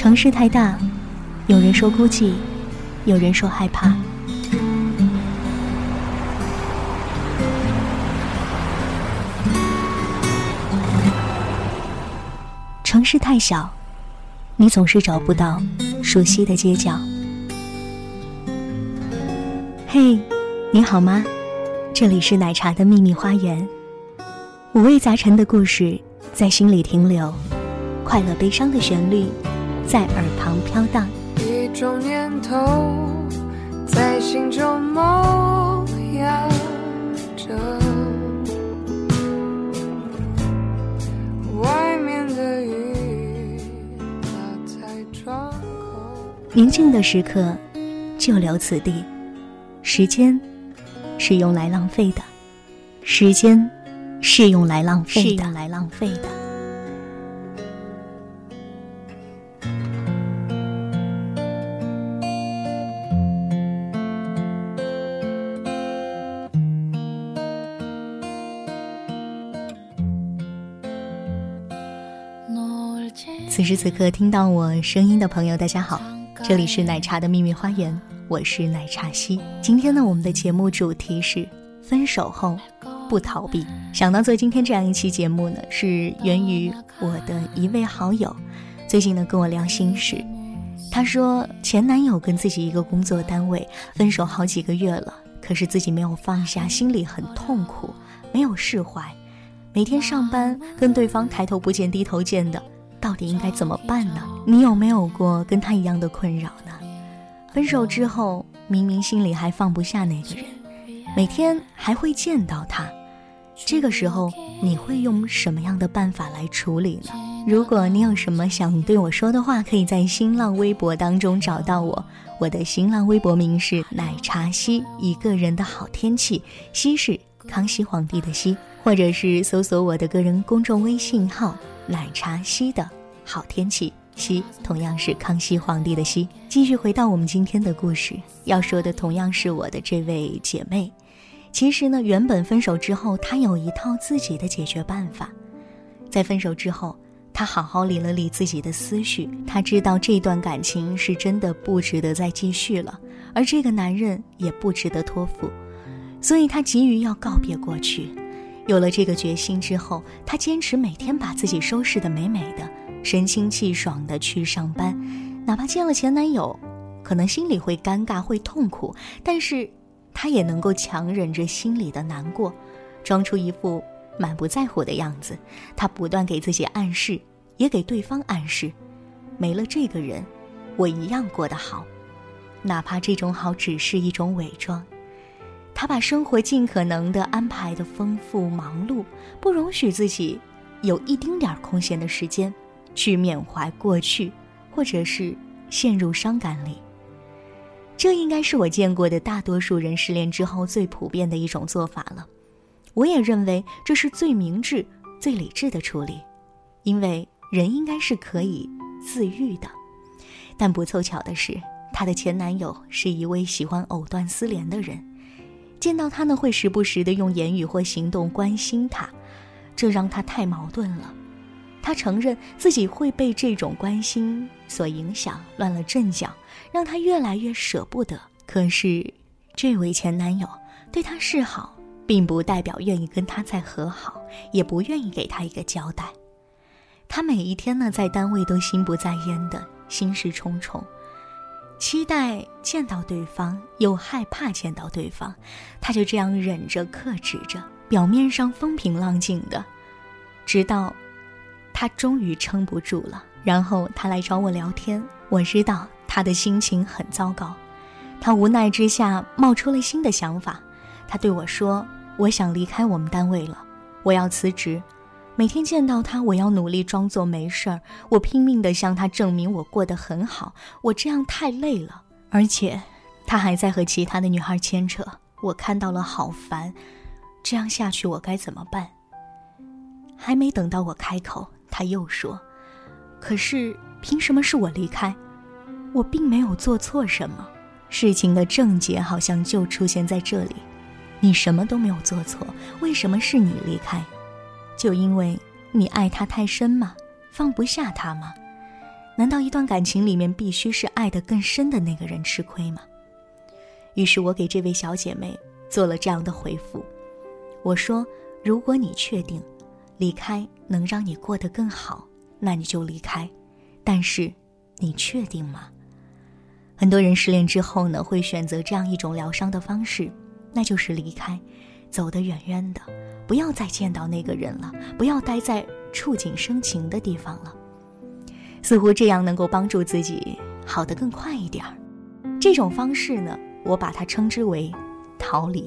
城市太大，有人说孤寂，有人说害怕。城市太小，你总是找不到熟悉的街角。嘿，你好吗？这里是奶茶的秘密花园，五味杂陈的故事在心里停留，快乐悲伤的旋律。在耳旁飘荡。一种念头在心中萌芽着。外面的雨打在窗口。宁静的时刻，就留此地。时间是用来浪费的，时间是用来浪费的，来浪费的。时此刻听到我声音的朋友，大家好，这里是奶茶的秘密花园，我是奶茶西。今天呢，我们的节目主题是分手后不逃避。想到做今天这样一期节目呢，是源于我的一位好友，最近呢跟我聊心事。他说前男友跟自己一个工作单位分手好几个月了，可是自己没有放下，心里很痛苦，没有释怀，每天上班跟对方抬头不见低头见的。到底应该怎么办呢？你有没有过跟他一样的困扰呢？分手之后，明明心里还放不下那个人，每天还会见到他，这个时候你会用什么样的办法来处理呢？如果你有什么想对我说的话，可以在新浪微博当中找到我，我的新浪微博名是奶茶西，一个人的好天气，西是康熙皇帝的西，或者是搜索我的个人公众微信号。奶茶西的好天气，西同样是康熙皇帝的西。继续回到我们今天的故事，要说的同样是我的这位姐妹。其实呢，原本分手之后，她有一套自己的解决办法。在分手之后，她好好理了理自己的思绪，她知道这段感情是真的不值得再继续了，而这个男人也不值得托付，所以她急于要告别过去。有了这个决心之后，她坚持每天把自己收拾得美美的，神清气爽的去上班，哪怕见了前男友，可能心里会尴尬、会痛苦，但是她也能够强忍着心里的难过，装出一副满不在乎的样子。她不断给自己暗示，也给对方暗示：没了这个人，我一样过得好，哪怕这种好只是一种伪装。他把生活尽可能的安排的丰富忙碌，不容许自己有一丁点空闲的时间去缅怀过去，或者是陷入伤感里。这应该是我见过的大多数人失恋之后最普遍的一种做法了。我也认为这是最明智、最理智的处理，因为人应该是可以自愈的。但不凑巧的是，她的前男友是一位喜欢藕断丝连的人。见到他呢，会时不时的用言语或行动关心他，这让他太矛盾了。他承认自己会被这种关心所影响，乱了阵脚，让他越来越舍不得。可是，这位前男友对他示好，并不代表愿意跟他再和好，也不愿意给他一个交代。他每一天呢，在单位都心不在焉的，心事重重。期待见到对方，又害怕见到对方，他就这样忍着、克制着，表面上风平浪静的，直到他终于撑不住了，然后他来找我聊天。我知道他的心情很糟糕，他无奈之下冒出了新的想法。他对我说：“我想离开我们单位了，我要辞职。”每天见到他，我要努力装作没事儿，我拼命地向他证明我过得很好。我这样太累了，而且他还在和其他的女孩牵扯，我看到了好烦。这样下去我该怎么办？还没等到我开口，他又说：“可是凭什么是我离开？我并没有做错什么。”事情的症结好像就出现在这里：你什么都没有做错，为什么是你离开？就因为你爱他太深吗？放不下他吗？难道一段感情里面必须是爱得更深的那个人吃亏吗？于是我给这位小姐妹做了这样的回复：我说，如果你确定离开能让你过得更好，那你就离开。但是，你确定吗？很多人失恋之后呢，会选择这样一种疗伤的方式，那就是离开，走得远远的，不要再见到那个人了，不要待在触景生情的地方了。似乎这样能够帮助自己好得更快一点儿。这种方式呢，我把它称之为逃离。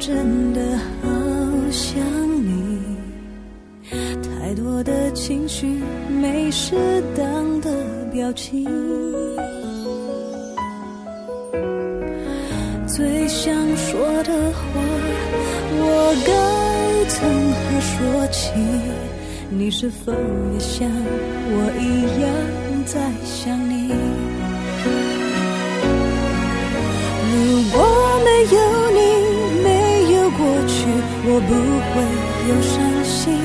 真的好想你，太多的情绪没适当的表情，最想说的话我该从何说起？你是否也像我一样在想你？我不会有伤心，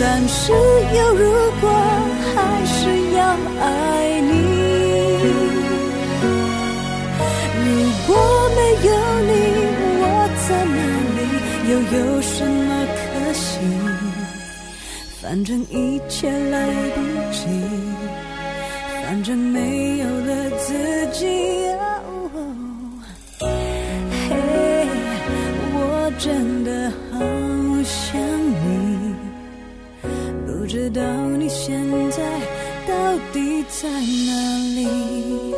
但是有如果还是要爱你。如果没有你，我在哪里，又有什么可惜？反正一切来不及，反正没有了自己。真的好想你，不知道你现在到底在哪里。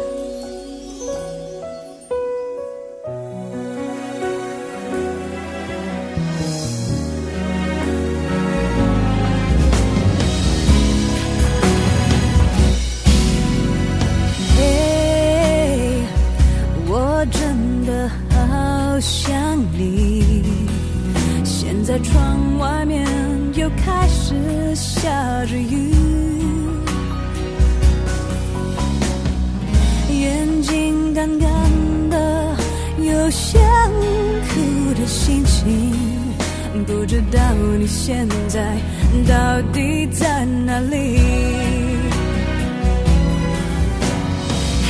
下着雨，眼睛干干的，有想哭的心情，不知道你现在到底在哪里？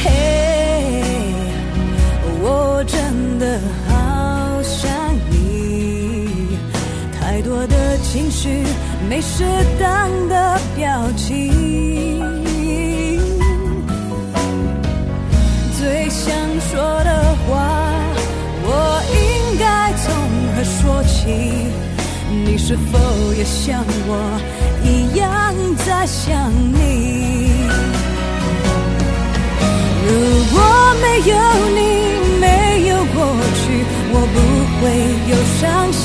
嘿，我真的。好想你，太多的情绪没适当的表情，最想说的话，我应该从何说起？你是否也像我一样在想你？如果没有你，没有过去，我不会有伤心。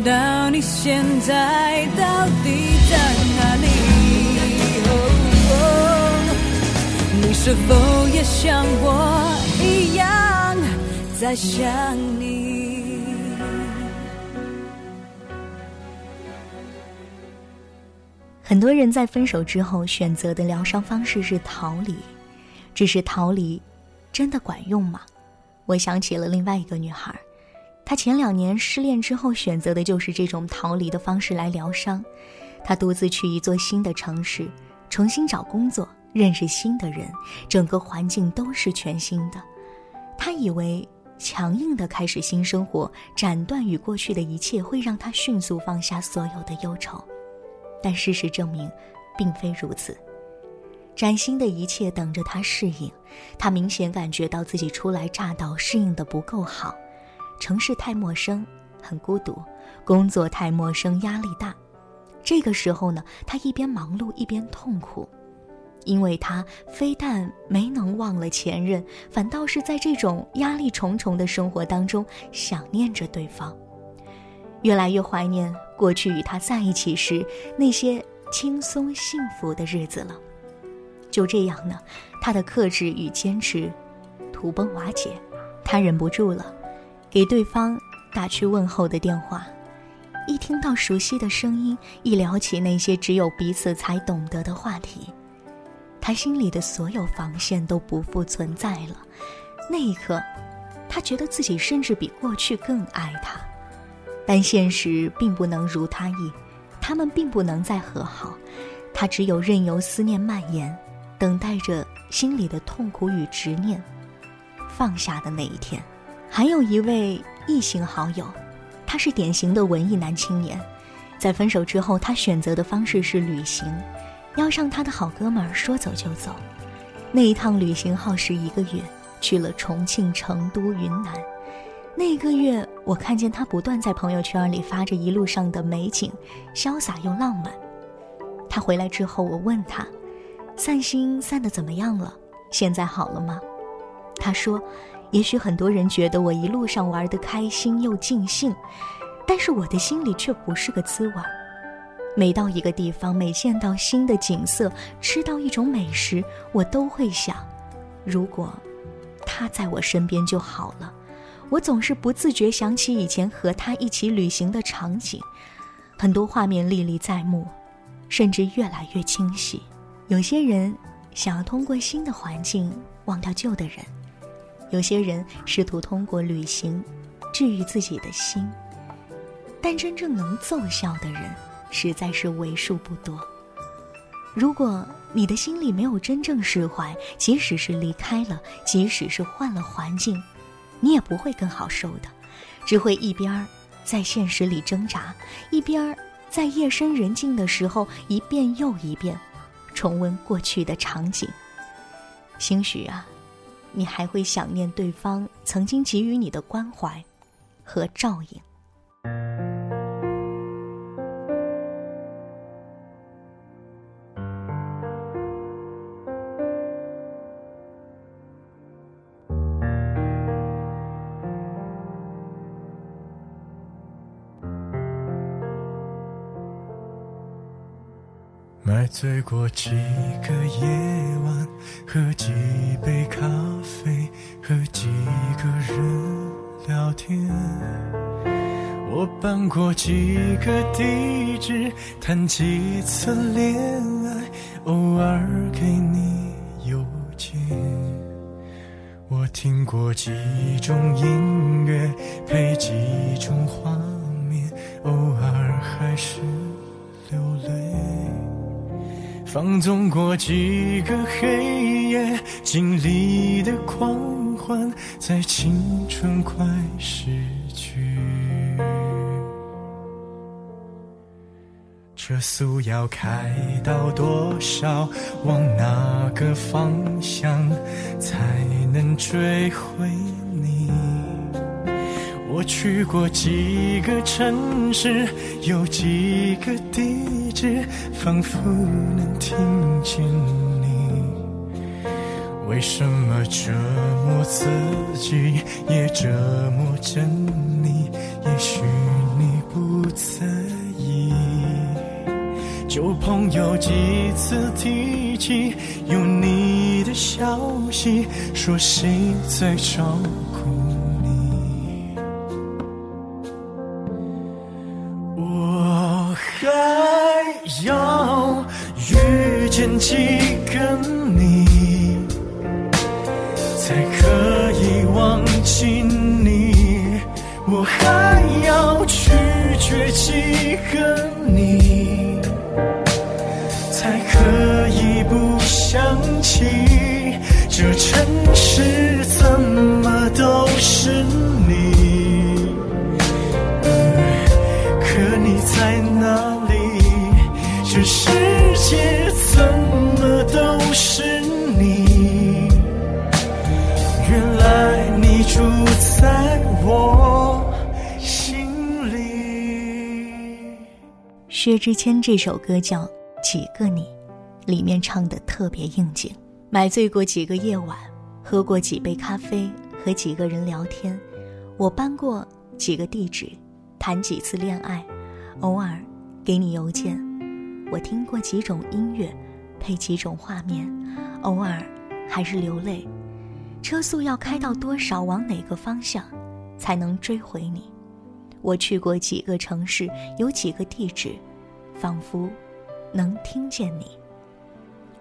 到你现在到底在哪里。你是否也像我一样在想你？很多人在分手之后选择的疗伤方式是逃离。只是逃离真的管用吗？我想起了另外一个女孩。他前两年失恋之后选择的就是这种逃离的方式来疗伤。他独自去一座新的城市，重新找工作，认识新的人，整个环境都是全新的。他以为强硬的开始新生活，斩断与过去的一切，会让他迅速放下所有的忧愁。但事实证明，并非如此。崭新的一切等着他适应，他明显感觉到自己初来乍到，适应的不够好。城市太陌生，很孤独；工作太陌生，压力大。这个时候呢，他一边忙碌一边痛苦，因为他非但没能忘了前任，反倒是在这种压力重重的生活当中想念着对方。越来越怀念过去与他在一起时那些轻松幸福的日子了。就这样呢，他的克制与坚持土崩瓦解，他忍不住了，给对方打去问候的电话。一听到熟悉的声音，一聊起那些只有彼此才懂得的话题，他心里的所有防线都不复存在了。那一刻，他觉得自己甚至比过去更爱他。但现实并不能如他意，他们并不能再和好，他只有任由思念蔓延，等待着心里的痛苦与执念放下的那一天。还有一位异性好友，他是典型的文艺男青年，在分手之后，他选择的方式是旅行，邀上他的好哥们儿说走就走。那一趟旅行耗时一个月，去了重庆、成都、云南。那一个月，我看见他不断在朋友圈里发着一路上的美景，潇洒又浪漫。他回来之后，我问他，散心散的怎么样了？现在好了吗？他说，也许很多人觉得我一路上玩得开心又尽兴，但是我的心里却不是个滋味。每到一个地方，每见到新的景色，吃到一种美食，我都会想，如果他在我身边就好了。我总是不自觉想起以前和他一起旅行的场景，很多画面历历在目，甚至越来越清晰。有些人想要通过新的环境忘掉旧的人，有些人试图通过旅行治愈自己的心，但真正能奏效的人实在是为数不多。如果你的心里没有真正释怀，即使是离开了，即使是换了环境。你也不会更好受的，只会一边儿在现实里挣扎，一边儿在夜深人静的时候一遍又一遍重温过去的场景。兴许啊，你还会想念对方曾经给予你的关怀和照应。买醉过几个夜晚，喝几杯咖啡，和几个人聊天。我搬过几个地址，谈几次恋爱，偶尔给你邮件。我听过几种音乐，配几种画面，偶尔还是。放纵过几个黑夜，经历的狂欢，在青春快逝去。车速要开到多少？往哪个方向才能追回你？我去过几个城市，有几个地址，仿佛能听见你。为什么折磨自己，也折磨着你？也许你不在意。旧朋友几次提起有你的消息，说谁在照顾？见几个你，才可以忘记你？我还要拒绝几我心里。薛之谦这首歌叫《几个你》，里面唱的特别应景。买醉过几个夜晚，喝过几杯咖啡，和几个人聊天。我搬过几个地址，谈几次恋爱，偶尔给你邮件。我听过几种音乐，配几种画面，偶尔还是流泪。车速要开到多少，往哪个方向，才能追回你？我去过几个城市，有几个地址，仿佛能听见你。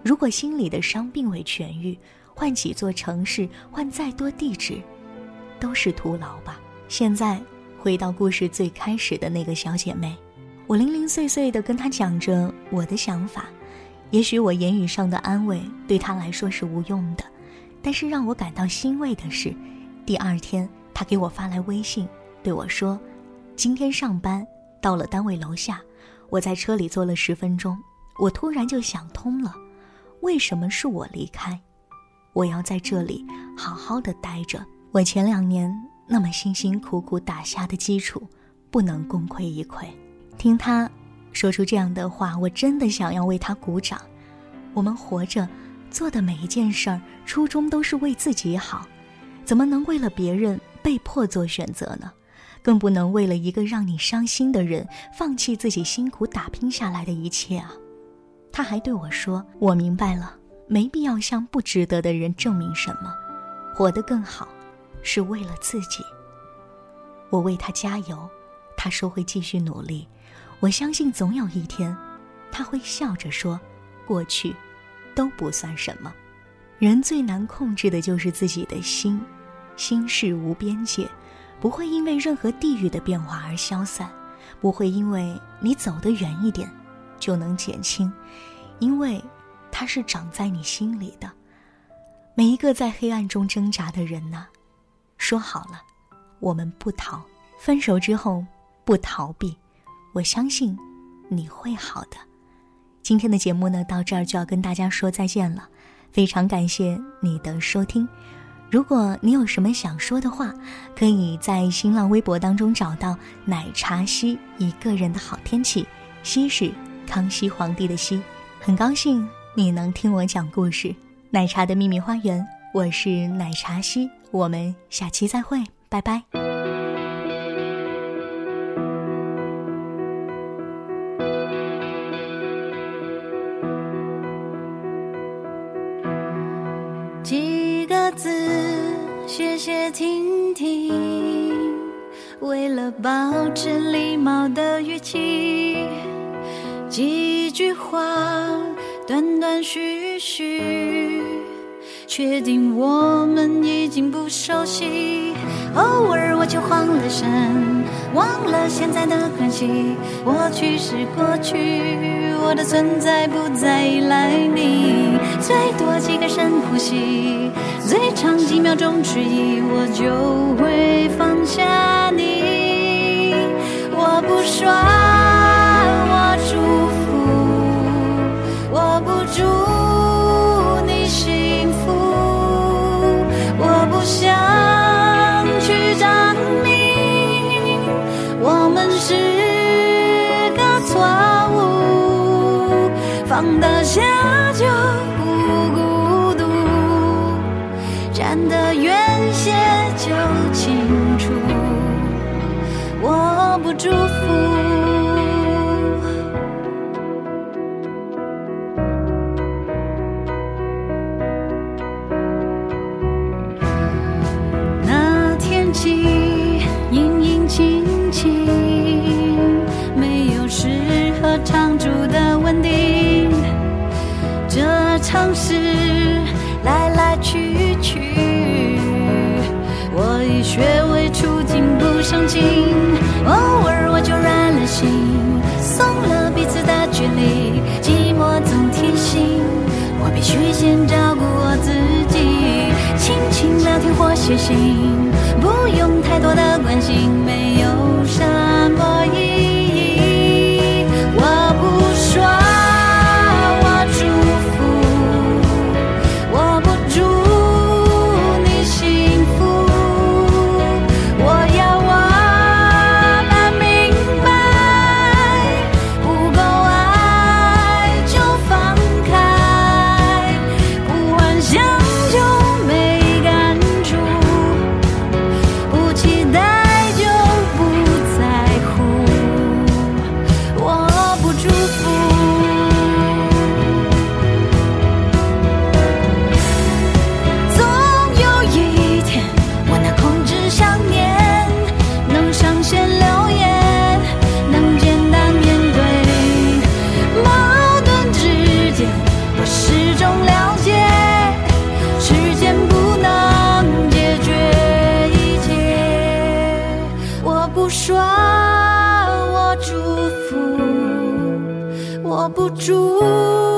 如果心里的伤并未痊愈，换几座城市，换再多地址，都是徒劳吧。现在回到故事最开始的那个小姐妹，我零零碎碎的跟她讲着我的想法，也许我言语上的安慰对她来说是无用的，但是让我感到欣慰的是，第二天他给我发来微信，对我说：“今天上班到了单位楼下，我在车里坐了十分钟，我突然就想通了。”为什么是我离开？我要在这里好好的待着。我前两年那么辛辛苦苦打下的基础，不能功亏一篑。听他说出这样的话，我真的想要为他鼓掌。我们活着，做的每一件事儿，初衷都是为自己好，怎么能为了别人被迫做选择呢？更不能为了一个让你伤心的人，放弃自己辛苦打拼下来的一切啊！他还对我说：“我明白了，没必要向不值得的人证明什么，活得更好，是为了自己。”我为他加油，他说会继续努力。我相信总有一天，他会笑着说：“过去，都不算什么。”人最难控制的就是自己的心，心事无边界，不会因为任何地域的变化而消散，不会因为你走得远一点。就能减轻，因为它是长在你心里的。每一个在黑暗中挣扎的人呐，说好了，我们不逃，分手之后不逃避。我相信你会好的。今天的节目呢，到这儿就要跟大家说再见了。非常感谢你的收听。如果你有什么想说的话，可以在新浪微博当中找到“奶茶西一个人的好天气”，西是。康熙皇帝的西，很高兴你能听我讲故事。奶茶的秘密花园，我是奶茶西，我们下期再会，拜拜。保持礼貌的语气。几句话，断断续续，确定我们已经不熟悉。偶尔我就慌了神，忘了现在的关系。过去是过去，我的存在不再依赖你。最多几个深呼吸，最长几秒钟迟疑，我就去先照顾我自己轻轻聊天或写信不用太多的关心主。